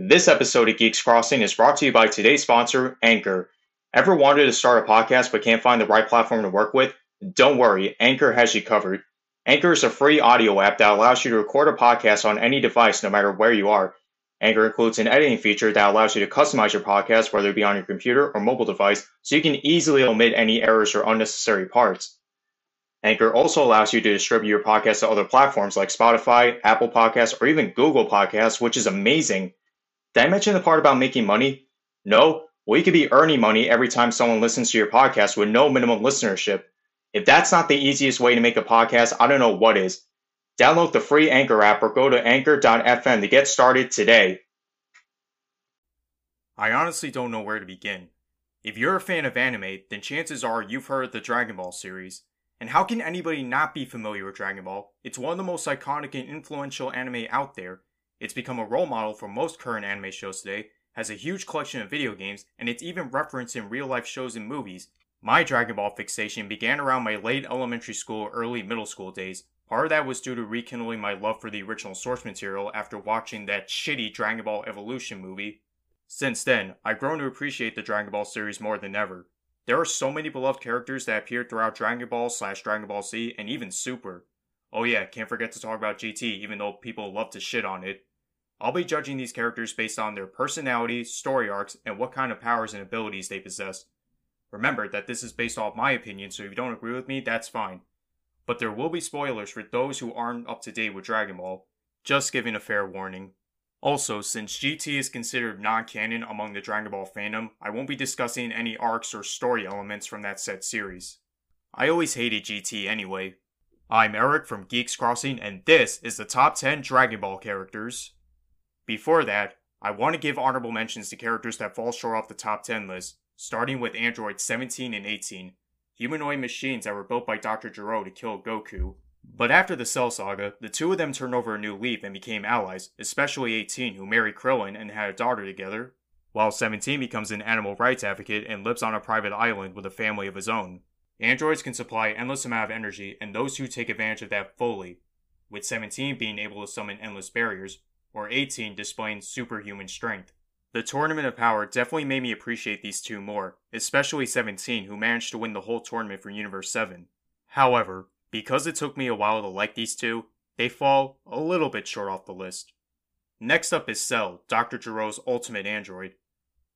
This episode of Geeks Crossing is brought to you by today's sponsor, Anchor. Ever wanted to start a podcast but can't find the right platform to work with? Don't worry, Anchor has you covered. Anchor is a free audio app that allows you to record a podcast on any device no matter where you are. Anchor includes an editing feature that allows you to customize your podcast, whether it be on your computer or mobile device, so you can easily omit any errors or unnecessary parts. Anchor also allows you to distribute your podcast to other platforms like Spotify, Apple Podcasts, or even Google Podcasts, which is amazing. Did I mention the part about making money? No? Well, you could be earning money every time someone listens to your podcast with no minimum listenership. If that's not the easiest way to make a podcast, I don't know what is. Download the free Anchor app or go to anchor.fm to get started today. I honestly don't know where to begin. If you're a fan of anime, then chances are you've heard of the Dragon Ball series. And how can anybody not be familiar with Dragon Ball? It's one of the most iconic and influential anime out there. It's become a role model for most current anime shows today, has a huge collection of video games, and it's even referenced in real life shows and movies. My Dragon Ball fixation began around my late elementary school, early middle school days. Part of that was due to rekindling my love for the original source material after watching that shitty Dragon Ball Evolution movie. Since then, I've grown to appreciate the Dragon Ball series more than ever. There are so many beloved characters that appear throughout Dragon Ball slash Dragon Ball Z and even Super. Oh yeah, can't forget to talk about GT even though people love to shit on it. I'll be judging these characters based on their personality, story arcs, and what kind of powers and abilities they possess. Remember that this is based off my opinion, so if you don't agree with me, that's fine. But there will be spoilers for those who aren't up to date with Dragon Ball. Just giving a fair warning. Also, since GT is considered non canon among the Dragon Ball fandom, I won't be discussing any arcs or story elements from that set series. I always hated GT anyway. I'm Eric from Geeks Crossing, and this is the top 10 Dragon Ball characters. Before that, I want to give honorable mentions to characters that fall short off the top 10 list, starting with androids 17 and 18, humanoid machines that were built by Dr. Gero to kill Goku, but after the Cell Saga, the two of them turned over a new leaf and became allies, especially 18, who married Krillin and had a daughter together, while 17 becomes an animal rights advocate and lives on a private island with a family of his own. Androids can supply endless amount of energy, and those who take advantage of that fully, with 17 being able to summon endless barriers, or 18 displaying superhuman strength. The Tournament of Power definitely made me appreciate these two more, especially 17, who managed to win the whole tournament for Universe 7. However, because it took me a while to like these two, they fall a little bit short off the list. Next up is Cell, Dr. Gero's ultimate android.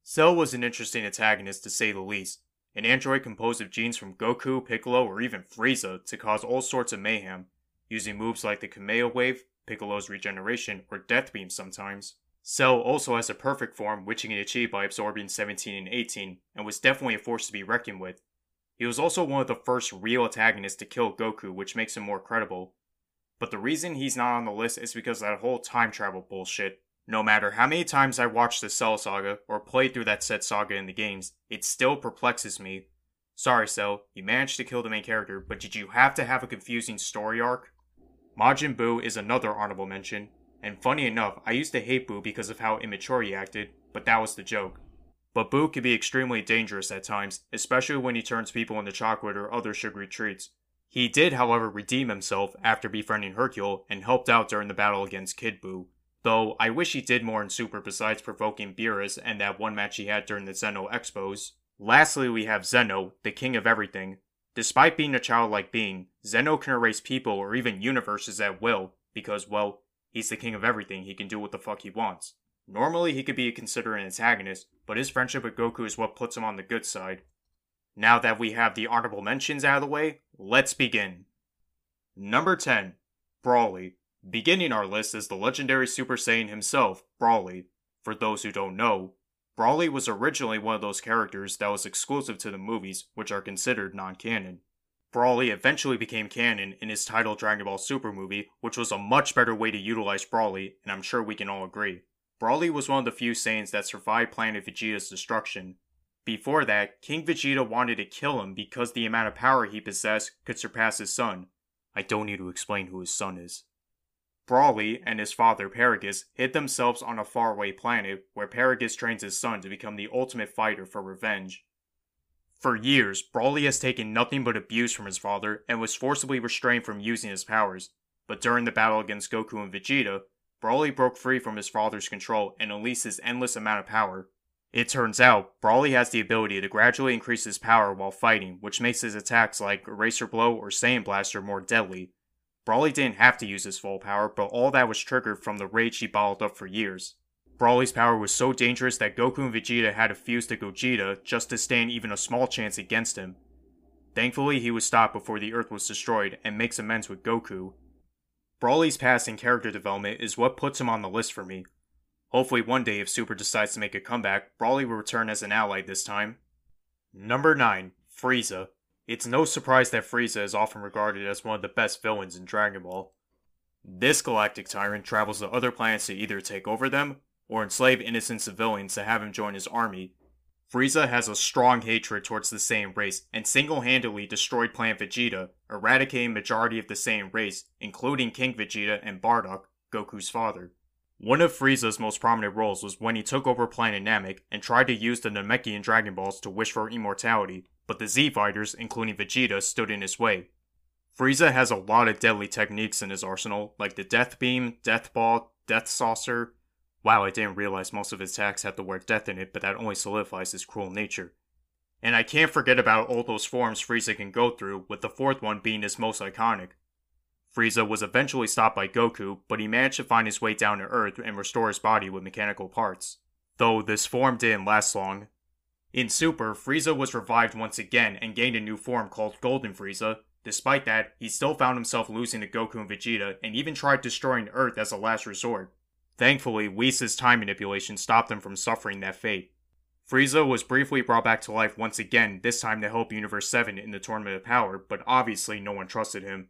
Cell was an interesting antagonist to say the least, an android composed of genes from Goku, Piccolo, or even Frieza to cause all sorts of mayhem, using moves like the Kamehameha Wave, Piccolo's regeneration, or Death Beam sometimes. Cell also has a perfect form which he can achieve by absorbing 17 and 18, and was definitely a force to be reckoned with, he was also one of the first real antagonists to kill Goku, which makes him more credible. But the reason he's not on the list is because that whole time travel bullshit. No matter how many times I watched the Cell saga or played through that set saga in the games, it still perplexes me. Sorry, Cell, you managed to kill the main character, but did you have to have a confusing story arc? Majin Buu is another honorable mention, and funny enough, I used to hate Buu because of how immature he acted, but that was the joke. But Buu can be extremely dangerous at times, especially when he turns people into chocolate or other sugary treats. He did, however, redeem himself after befriending Hercule and helped out during the battle against Kid Buu. Though I wish he did more in Super besides provoking Beerus and that one match he had during the Zeno Expos. Lastly, we have Zeno, the king of everything. Despite being a childlike being, Zeno can erase people or even universes at will, because, well, he's the king of everything, he can do what the fuck he wants. Normally, he could be considered an antagonist, but his friendship with Goku is what puts him on the good side. Now that we have the honorable mentions out of the way, let's begin. Number 10, Broly. Beginning our list is the legendary Super Saiyan himself, Broly. For those who don't know, Broly was originally one of those characters that was exclusive to the movies, which are considered non canon. Broly eventually became canon in his title Dragon Ball Super movie, which was a much better way to utilize Broly, and I'm sure we can all agree. Broly was one of the few Saiyans that survived Planet Vegeta's destruction. Before that, King Vegeta wanted to kill him because the amount of power he possessed could surpass his son. I don't need to explain who his son is. Broly and his father Paragus hid themselves on a faraway planet where Paragus trains his son to become the ultimate fighter for revenge. For years, Broly has taken nothing but abuse from his father and was forcibly restrained from using his powers, but during the battle against Goku and Vegeta, Broly broke free from his father's control and unleashed his endless amount of power. It turns out, Broly has the ability to gradually increase his power while fighting, which makes his attacks like Eraser Blow or Saiyan Blaster more deadly. Broly didn't have to use his full power, but all that was triggered from the rage he bottled up for years. Broly's power was so dangerous that Goku and Vegeta had to fuse to Gogeta just to stand even a small chance against him. Thankfully, he was stopped before the Earth was destroyed and makes amends with Goku. Broly's past and character development is what puts him on the list for me. Hopefully, one day, if Super decides to make a comeback, Broly will return as an ally this time. Number 9 Frieza. It's no surprise that Frieza is often regarded as one of the best villains in Dragon Ball. This galactic tyrant travels to other planets to either take over them or enslave innocent civilians to have him join his army. Frieza has a strong hatred towards the Saiyan race and single-handedly destroyed Planet Vegeta, eradicating the majority of the Saiyan race, including King Vegeta and Bardock, Goku's father. One of Frieza's most prominent roles was when he took over Planet Namek and tried to use the Namekian Dragon Balls to wish for immortality, but the Z fighters, including Vegeta, stood in his way. Frieza has a lot of deadly techniques in his arsenal, like the Death Beam, Death Ball, Death Saucer, Wow, I didn't realize most of his attacks had the word death in it, but that only solidifies his cruel nature. And I can't forget about all those forms Frieza can go through, with the fourth one being his most iconic. Frieza was eventually stopped by Goku, but he managed to find his way down to Earth and restore his body with mechanical parts. Though this form didn't last long. In Super, Frieza was revived once again and gained a new form called Golden Frieza. Despite that, he still found himself losing to Goku and Vegeta and even tried destroying Earth as a last resort. Thankfully, Whis' time manipulation stopped him from suffering that fate. Frieza was briefly brought back to life once again, this time to help Universe 7 in the Tournament of Power, but obviously no one trusted him.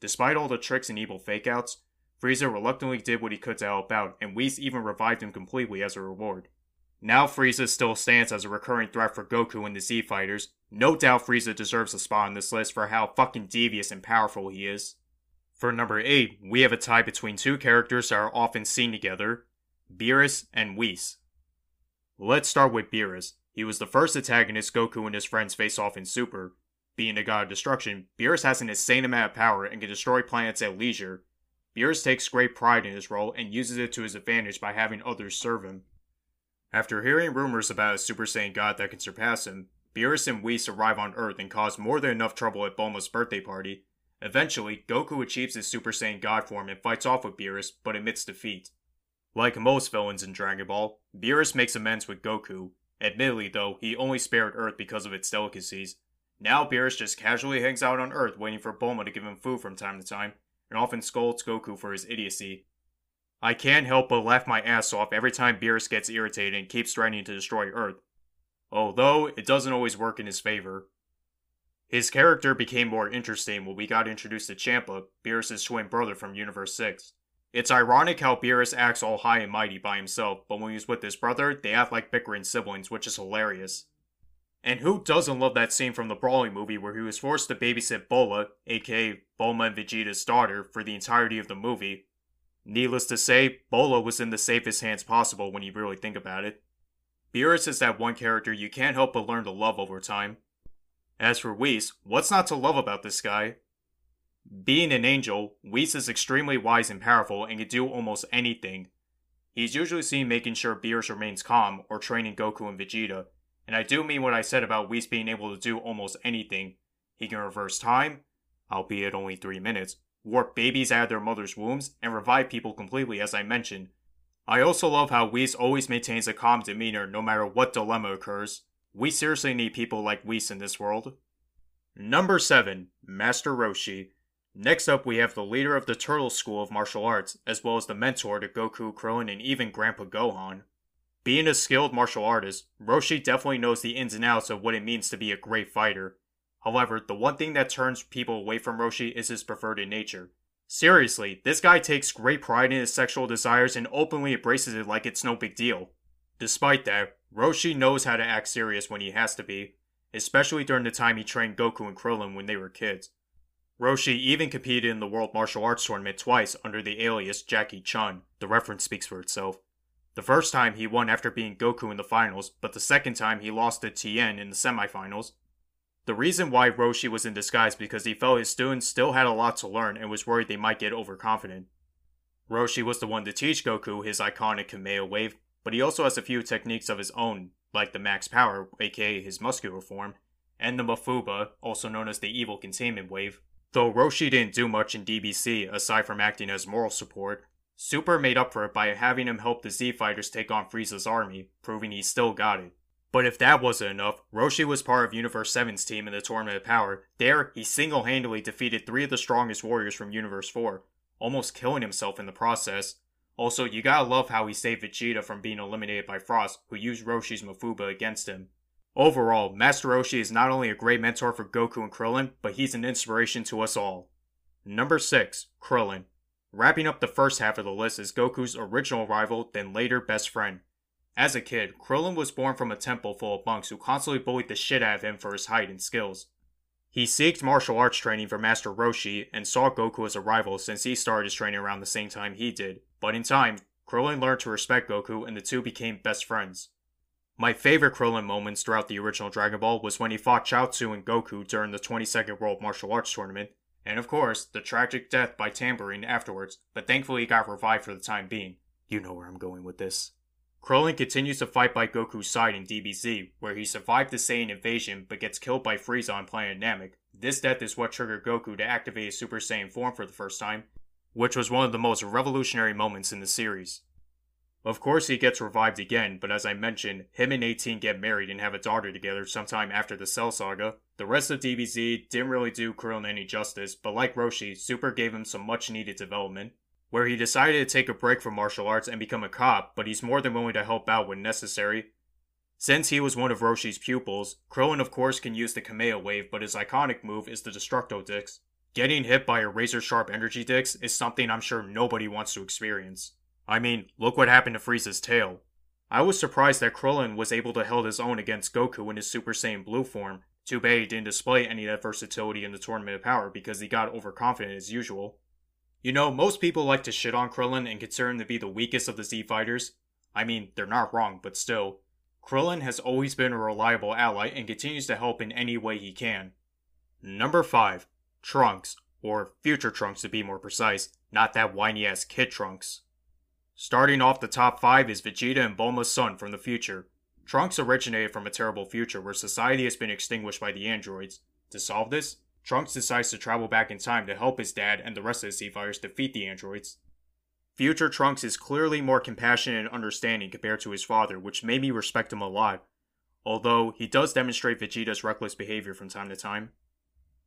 Despite all the tricks and evil fakeouts, Frieza reluctantly did what he could to help out, and Whis even revived him completely as a reward. Now Frieza still stands as a recurring threat for Goku and the Z Fighters. No doubt Frieza deserves a spot on this list for how fucking devious and powerful he is. For number 8, we have a tie between two characters that are often seen together Beerus and Whis. Let's start with Beerus. He was the first antagonist Goku and his friends face off in Super. Being a god of destruction, Beerus has an insane amount of power and can destroy planets at leisure. Beerus takes great pride in his role and uses it to his advantage by having others serve him. After hearing rumors about a Super Saiyan god that can surpass him, Beerus and Whis arrive on Earth and cause more than enough trouble at Bulma's birthday party, Eventually, Goku achieves his Super Saiyan God form and fights off with Beerus, but admits defeat. Like most villains in Dragon Ball, Beerus makes amends with Goku. Admittedly, though, he only spared Earth because of its delicacies. Now Beerus just casually hangs out on Earth waiting for Bulma to give him food from time to time, and often scolds Goku for his idiocy. I can't help but laugh my ass off every time Beerus gets irritated and keeps threatening to destroy Earth. Although, it doesn't always work in his favor. His character became more interesting when we got introduced to Champa, Beerus' twin brother from Universe 6. It's ironic how Beerus acts all high and mighty by himself, but when he's with his brother, they act like bickering siblings, which is hilarious. And who doesn't love that scene from the Broly movie where he was forced to babysit Bulla, aka Bulma and Vegeta's daughter, for the entirety of the movie? Needless to say, Bulla was in the safest hands possible when you really think about it. Beerus is that one character you can't help but learn to love over time. As for Whis, what's not to love about this guy? Being an angel, Whis is extremely wise and powerful and can do almost anything. He's usually seen making sure Beerus remains calm or training Goku and Vegeta, and I do mean what I said about Whis being able to do almost anything. He can reverse time, albeit only 3 minutes, warp babies out of their mother's wombs, and revive people completely as I mentioned. I also love how Whis always maintains a calm demeanor no matter what dilemma occurs. We seriously need people like Whis in this world. Number 7, Master Roshi. Next up, we have the leader of the Turtle School of Martial Arts, as well as the mentor to Goku, Krillin, and even Grandpa Gohan. Being a skilled martial artist, Roshi definitely knows the ins and outs of what it means to be a great fighter. However, the one thing that turns people away from Roshi is his perverted nature. Seriously, this guy takes great pride in his sexual desires and openly embraces it like it's no big deal. Despite that, Roshi knows how to act serious when he has to be, especially during the time he trained Goku and Krillin when they were kids. Roshi even competed in the World Martial Arts Tournament twice under the alias Jackie Chun. The reference speaks for itself. The first time he won after beating Goku in the finals, but the second time he lost to Tien in the semifinals. The reason why Roshi was in disguise because he felt his students still had a lot to learn and was worried they might get overconfident. Roshi was the one to teach Goku his iconic Kamehameha wave, but he also has a few techniques of his own, like the Max Power, aka his muscular form, and the Mafuba, also known as the Evil Containment Wave. Though Roshi didn't do much in DBZ aside from acting as moral support, Super made up for it by having him help the Z Fighters take on Frieza's army, proving he still got it. But if that wasn't enough, Roshi was part of Universe 7's team in the Tournament of Power. There, he single handedly defeated three of the strongest warriors from Universe 4, almost killing himself in the process. Also, you gotta love how he saved Vegeta from being eliminated by Frost, who used Roshi's Mafuba against him. Overall, Master Roshi is not only a great mentor for Goku and Krillin, but he's an inspiration to us all. Number 6, Krillin. Wrapping up the first half of the list is Goku's original rival, then later best friend. As a kid, Krillin was born from a temple full of monks who constantly bullied the shit out of him for his height and skills. He seeked martial arts training from Master Roshi and saw Goku as a rival since he started his training around the same time he did, but in time, Krillin learned to respect Goku and the two became best friends. My favorite Krillin moments throughout the original Dragon Ball was when he fought Chaozu and Goku during the 22nd World Martial Arts Tournament, and of course, the tragic death by Tambourine afterwards, but thankfully he got revived for the time being. You know where I'm going with this. Krillin continues to fight by Goku's side in DBZ, where he survived the Saiyan invasion but gets killed by Frieza on planet Namek. This death is what triggered Goku to activate his Super Saiyan form for the first time, which was one of the most revolutionary moments in the series. Of course, he gets revived again, but as I mentioned, him and 18 get married and have a daughter together sometime after the Cell Saga. The rest of DBZ didn't really do Krillin any justice, but like Roshi, Super gave him some much needed development, where he decided to take a break from martial arts and become a cop, but he's more than willing to help out when necessary. Since he was one of Roshi's pupils, Krillin of course can use the Kamehameha wave, but his iconic move is the Destructo Disc. Getting hit by a razor sharp energy disc is something I'm sure nobody wants to experience. I mean, look what happened to Frieza's tail. I was surprised that Krillin was able to hold his own against Goku in his Super Saiyan Blue form. Too bad he didn't display any of that versatility in the Tournament of Power because he got overconfident as usual. You know, most people like to shit on Krillin and consider him to be the weakest of the Z fighters. I mean, they're not wrong, but still. Krillin has always been a reliable ally and continues to help in any way he can. Number 5. Trunks, or Future Trunks to be more precise, not that whiny ass kid Trunks. Starting off the top 5 is Vegeta and Bulma's son from the future. Trunks originated from a terrible future where society has been extinguished by the androids. To solve this, Trunks decides to travel back in time to help his dad and the rest of the Fighters defeat the androids. Future Trunks is clearly more compassionate and understanding compared to his father, which made me respect him a lot, although he does demonstrate Vegeta's reckless behavior from time to time.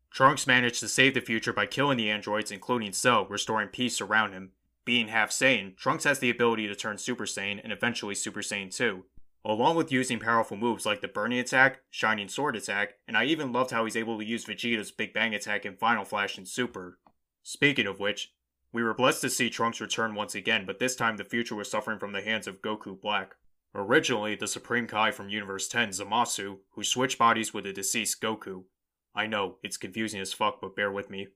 Trunks managed to save the future by killing the androids, including Cell, restoring peace around him. Being half Saiyan, Trunks has the ability to turn Super Saiyan and eventually Super Saiyan 2, along with using powerful moves like the Burning Attack, Shining Sword Attack, and I even loved how he's able to use Vegeta's Big Bang Attack in Final Flash and Super. Speaking of which, we were blessed to see Trunks return once again, but this time the future was suffering from the hands of Goku Black. Originally, the Supreme Kai from Universe 10, Zamasu, who switched bodies with the deceased Goku. I know, it's confusing as fuck, but bear with me.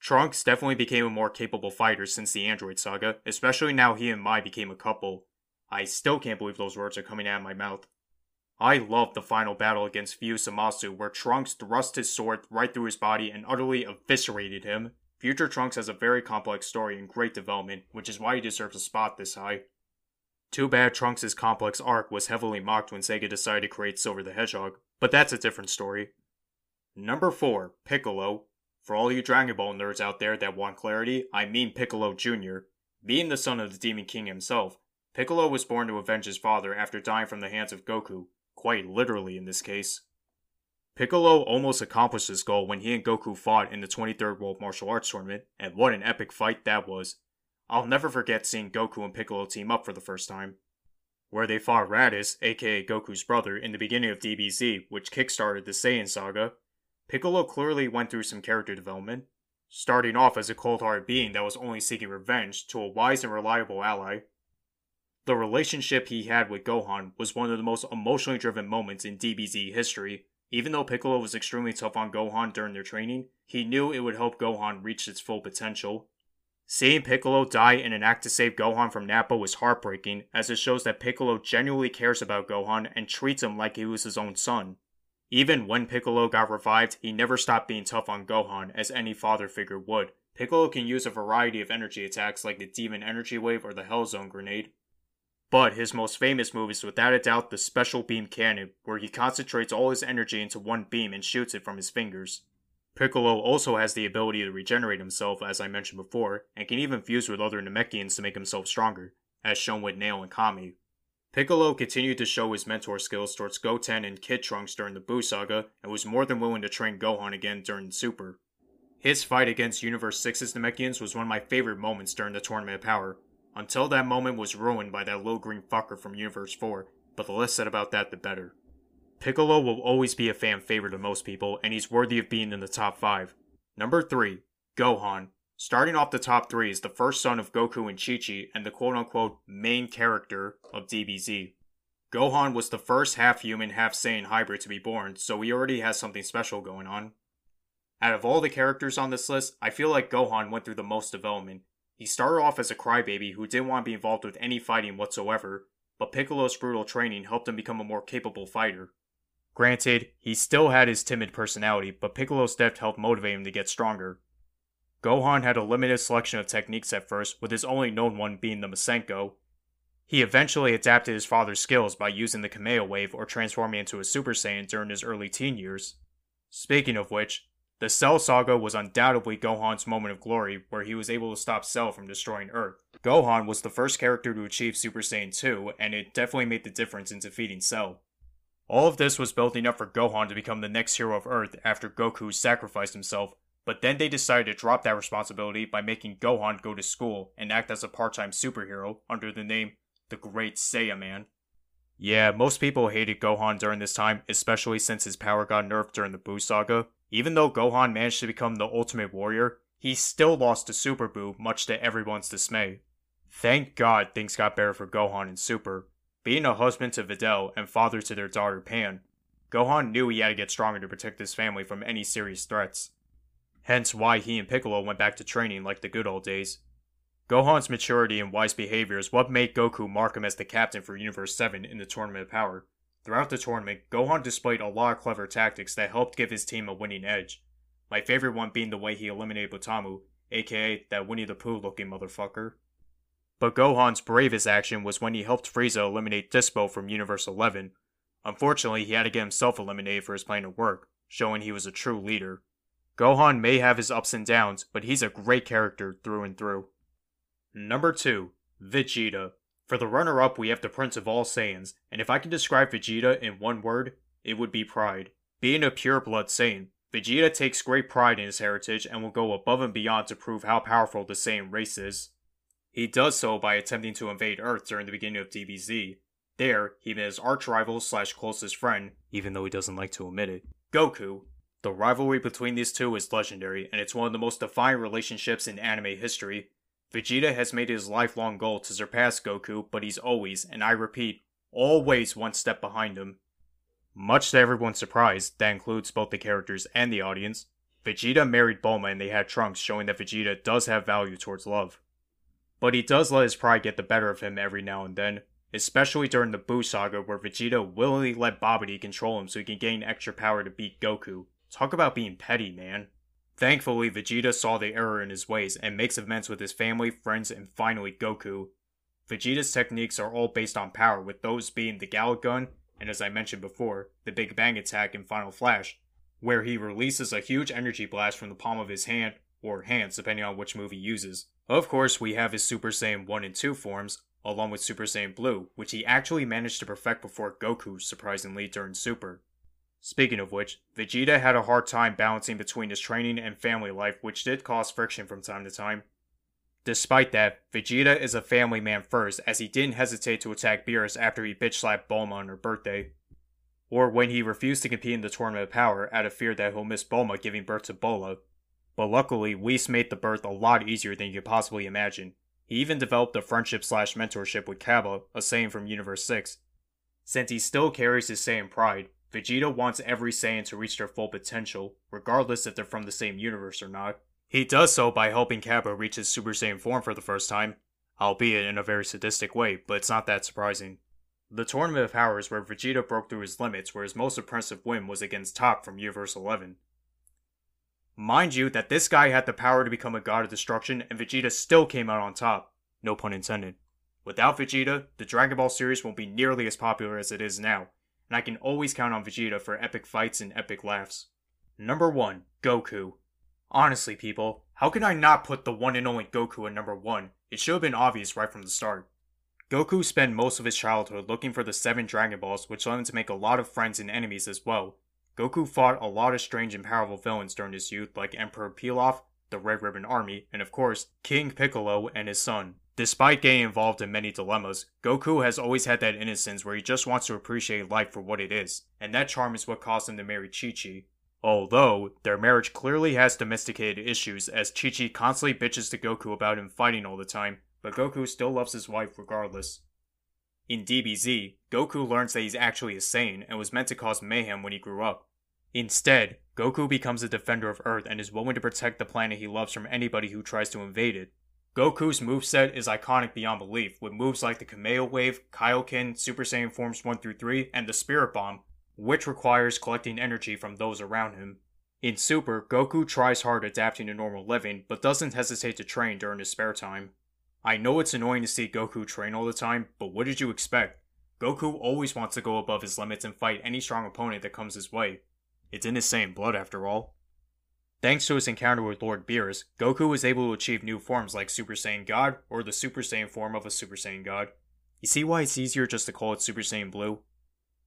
Trunks definitely became a more capable fighter since the Android saga, especially now he and Mai became a couple. I still can't believe those words are coming out of my mouth. I loved the final battle against Fuse where Trunks thrust his sword right through his body and utterly eviscerated him. Future Trunks has a very complex story and great development, which is why he deserves a spot this high. Too bad Trunks' complex arc was heavily mocked when Sega decided to create Silver the Hedgehog, but that's a different story. Number 4, Piccolo, for all you Dragon Ball nerds out there that want clarity, I mean Piccolo Jr. Being the son of the Demon King himself, Piccolo was born to avenge his father after dying from the hands of Goku, quite literally in this case. Piccolo almost accomplished this goal when he and Goku fought in the 23rd World Martial Arts Tournament, and what an epic fight that was. I'll never forget seeing Goku and Piccolo team up for the first time. Where they fought Raditz, aka Goku's brother, in the beginning of DBZ, which kickstarted the Saiyan saga, Piccolo clearly went through some character development, starting off as a cold hearted being that was only seeking revenge to a wise and reliable ally. The relationship he had with Gohan was one of the most emotionally driven moments in DBZ history. Even though Piccolo was extremely tough on Gohan during their training, he knew it would help Gohan reach its full potential. Seeing Piccolo die in an act to save Gohan from Nappa was heartbreaking, as it shows that Piccolo genuinely cares about Gohan and treats him like he was his own son. Even when Piccolo got revived, he never stopped being tough on Gohan as any father figure would, Piccolo can use a variety of energy attacks like the Demon Energy Wave or the Hell Zone Grenade. But his most famous move is without a doubt the Special Beam Cannon, where he concentrates all his energy into one beam and shoots it from his fingers. Piccolo also has the ability to regenerate himself, as I mentioned before, and can even fuse with other Namekians to make himself stronger, as shown with Nail and Kami. Piccolo continued to show his mentor skills towards Goten and Kid Trunks during the Buu saga, and was more than willing to train Gohan again during Super. His fight against Universe 6's Namekians was one of my favorite moments during the Tournament of Power, until that moment was ruined by that little green fucker from Universe 4, but the less said about that the better. Piccolo will always be a fan favorite of most people, and he's worthy of being in the top 5. Number 3, Gohan. Starting off the top 3 is the first son of Goku and Chi Chi, and the quote unquote main character of DBZ. Gohan was the first half human, half Saiyan hybrid to be born, so he already has something special going on. Out of all the characters on this list, I feel like Gohan went through the most development. He started off as a crybaby who didn't want to be involved with any fighting whatsoever, but Piccolo's brutal training helped him become a more capable fighter. Granted, he still had his timid personality, but Piccolo's depth helped motivate him to get stronger. Gohan had a limited selection of techniques at first, with his only known one being the Masenko. He eventually adapted his father's skills by using the Kamehameha wave or transforming into a Super Saiyan during his early teen years. Speaking of which, the Cell Saga was undoubtedly Gohan's moment of glory, where he was able to stop Cell from destroying Earth. Gohan was the first character to achieve Super Saiyan 2, and it definitely made the difference in defeating Cell. All of this was building up for Gohan to become the next hero of Earth after Goku sacrificed himself, but then they decided to drop that responsibility by making Gohan go to school and act as a part time superhero under the name The Great Saiyaman. Yeah, most people hated Gohan during this time, especially since his power got nerfed during the Buu saga, even though Gohan managed to become the ultimate warrior, he still lost to Super Buu, much to everyone's dismay. Thank God things got better for Gohan in Super. Being a husband to Videl and father to their daughter Pan, Gohan knew he had to get stronger to protect his family from any serious threats. Hence why he and Piccolo went back to training like the good old days. Gohan's maturity and wise behavior is what made Goku mark him as the captain for Universe 7 in the Tournament of Power. Throughout the tournament, Gohan displayed a lot of clever tactics that helped give his team a winning edge. My favorite one being the way he eliminated Butamu, aka that Winnie the Pooh looking motherfucker. But Gohan's bravest action was when he helped Frieza eliminate Dispo from Universe 11. Unfortunately, he had to get himself eliminated for his plan to work, showing he was a true leader. Gohan may have his ups and downs, but he's a great character through and through. Number 2, Vegeta. For the runner up, we have the Prince of all Saiyans, and if I can describe Vegeta in one word, it would be pride. Being a pure blood Saiyan, Vegeta takes great pride in his heritage and will go above and beyond to prove how powerful the Saiyan race is. He does so by attempting to invade Earth during the beginning of DBZ. There, he met his arch rival slash closest friend, even though he doesn't like to admit it, Goku. The rivalry between these two is legendary, and it's one of the most defiant relationships in anime history, Vegeta has made his lifelong goal to surpass Goku, but he's always, and I repeat, always one step behind him. Much to everyone's surprise, that includes both the characters and the audience, Vegeta married Bulma and they had Trunks, showing that Vegeta does have value towards love. But he does let his pride get the better of him every now and then, especially during the Buu saga where Vegeta willingly let Babidi control him so he can gain extra power to beat Goku. Talk about being petty, man. Thankfully, Vegeta saw the error in his ways and makes amends with his family, friends, and finally Goku. Vegeta's techniques are all based on power, with those being the Galick Gun, and as I mentioned before, the Big Bang attack in Final Flash, where he releases a huge energy blast from the palm of his hand, or hands depending on which move he uses. Of course, we have his Super Saiyan 1 and 2 forms, along with Super Saiyan Blue, which he actually managed to perfect before Goku, surprisingly, during Super. Speaking of which, Vegeta had a hard time balancing between his training and family life, which did cause friction from time to time. Despite that, Vegeta is a family man first, as he didn't hesitate to attack Beerus after he bitch slapped Bulma on her birthday. Or when he refused to compete in the Tournament of Power out of fear that he'll miss Bulma giving birth to Bulla. But luckily, Whis made the birth a lot easier than you could possibly imagine. He even developed a friendship slash mentorship with Cabba, a Saiyan from Universe 6. Since he still carries his Saiyan pride, Vegeta wants every Saiyan to reach their full potential, regardless if they're from the same universe or not. He does so by helping Cabba reach his Super Saiyan form for the first time, albeit in a very sadistic way, but it's not that surprising. The Tournament of Power is where Vegeta broke through his limits, where his most impressive win was against Top from Universe 11. Mind you, that this guy had the power to become a god of destruction, and Vegeta still came out on top. No pun intended. Without Vegeta, the Dragon Ball series won't be nearly as popular as it is now, and I can always count on Vegeta for epic fights and epic laughs. Number 1 Goku. Honestly, people, how can I not put the one and only Goku at number 1? It should have been obvious right from the start. Goku spent most of his childhood looking for the seven Dragon Balls, which led him to make a lot of friends and enemies as well, Goku fought a lot of strange and powerful villains during his youth, like Emperor Pilaf, the Red Ribbon Army, and of course, King Piccolo and his son. Despite getting involved in many dilemmas, Goku has always had that innocence where he just wants to appreciate life for what it is, and that charm is what caused him to marry Chi Chi. Although, their marriage clearly has domesticated issues as Chi Chi constantly bitches to Goku about him fighting all the time, but Goku still loves his wife regardless. In DBZ, Goku learns that he's actually a Saiyan and was meant to cause mayhem when he grew up. Instead, Goku becomes a defender of Earth and is willing to protect the planet he loves from anybody who tries to invade it. Goku's moveset is iconic beyond belief, with moves like the Kamehameha Wave, Kaioken, Super Saiyan Forms 1 through 3, and the Spirit Bomb, which requires collecting energy from those around him. In Super, Goku tries hard adapting to normal living, but doesn't hesitate to train during his spare time. I know it's annoying to see Goku train all the time, but what did you expect? Goku always wants to go above his limits and fight any strong opponent that comes his way. It's in his Saiyan blood after all. Thanks to his encounter with Lord Beerus, Goku was able to achieve new forms like Super Saiyan God or the Super Saiyan form of a Super Saiyan God. You see why it's easier just to call it Super Saiyan Blue?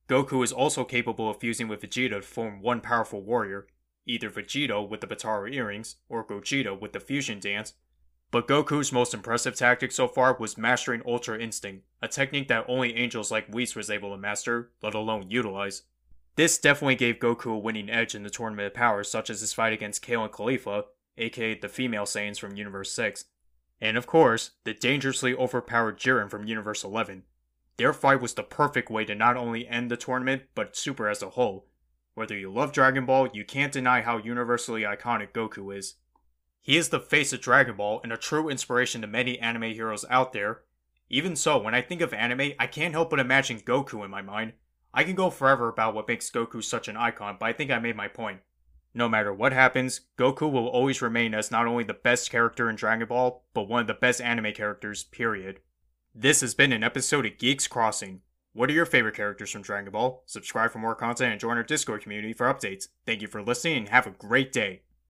Goku is also capable of fusing with Vegeta to form one powerful warrior, either Vegito with the Potara earrings or Gogeta with the fusion dance, but Goku's most impressive tactic so far was mastering Ultra Instinct, a technique that only angels like Whis was able to master, let alone utilize. This definitely gave Goku a winning edge in the Tournament of Power, such as his fight against Kale and Caulifla, aka the female Saiyans from Universe 6. And of course, the dangerously overpowered Jiren from Universe 11. Their fight was the perfect way to not only end the tournament, but Super as a whole. Whether you love Dragon Ball, you can't deny how universally iconic Goku is. He is the face of Dragon Ball and a true inspiration to many anime heroes out there. Even so, when I think of anime, I can't help but imagine Goku in my mind. I can go forever about what makes Goku such an icon, but I think I made my point. No matter what happens, Goku will always remain as not only the best character in Dragon Ball, but one of the best anime characters, period. This has been an episode of Geeks Crossing. What are your favorite characters from Dragon Ball? Subscribe for more content and join our Discord community for updates. Thank you for listening and have a great day.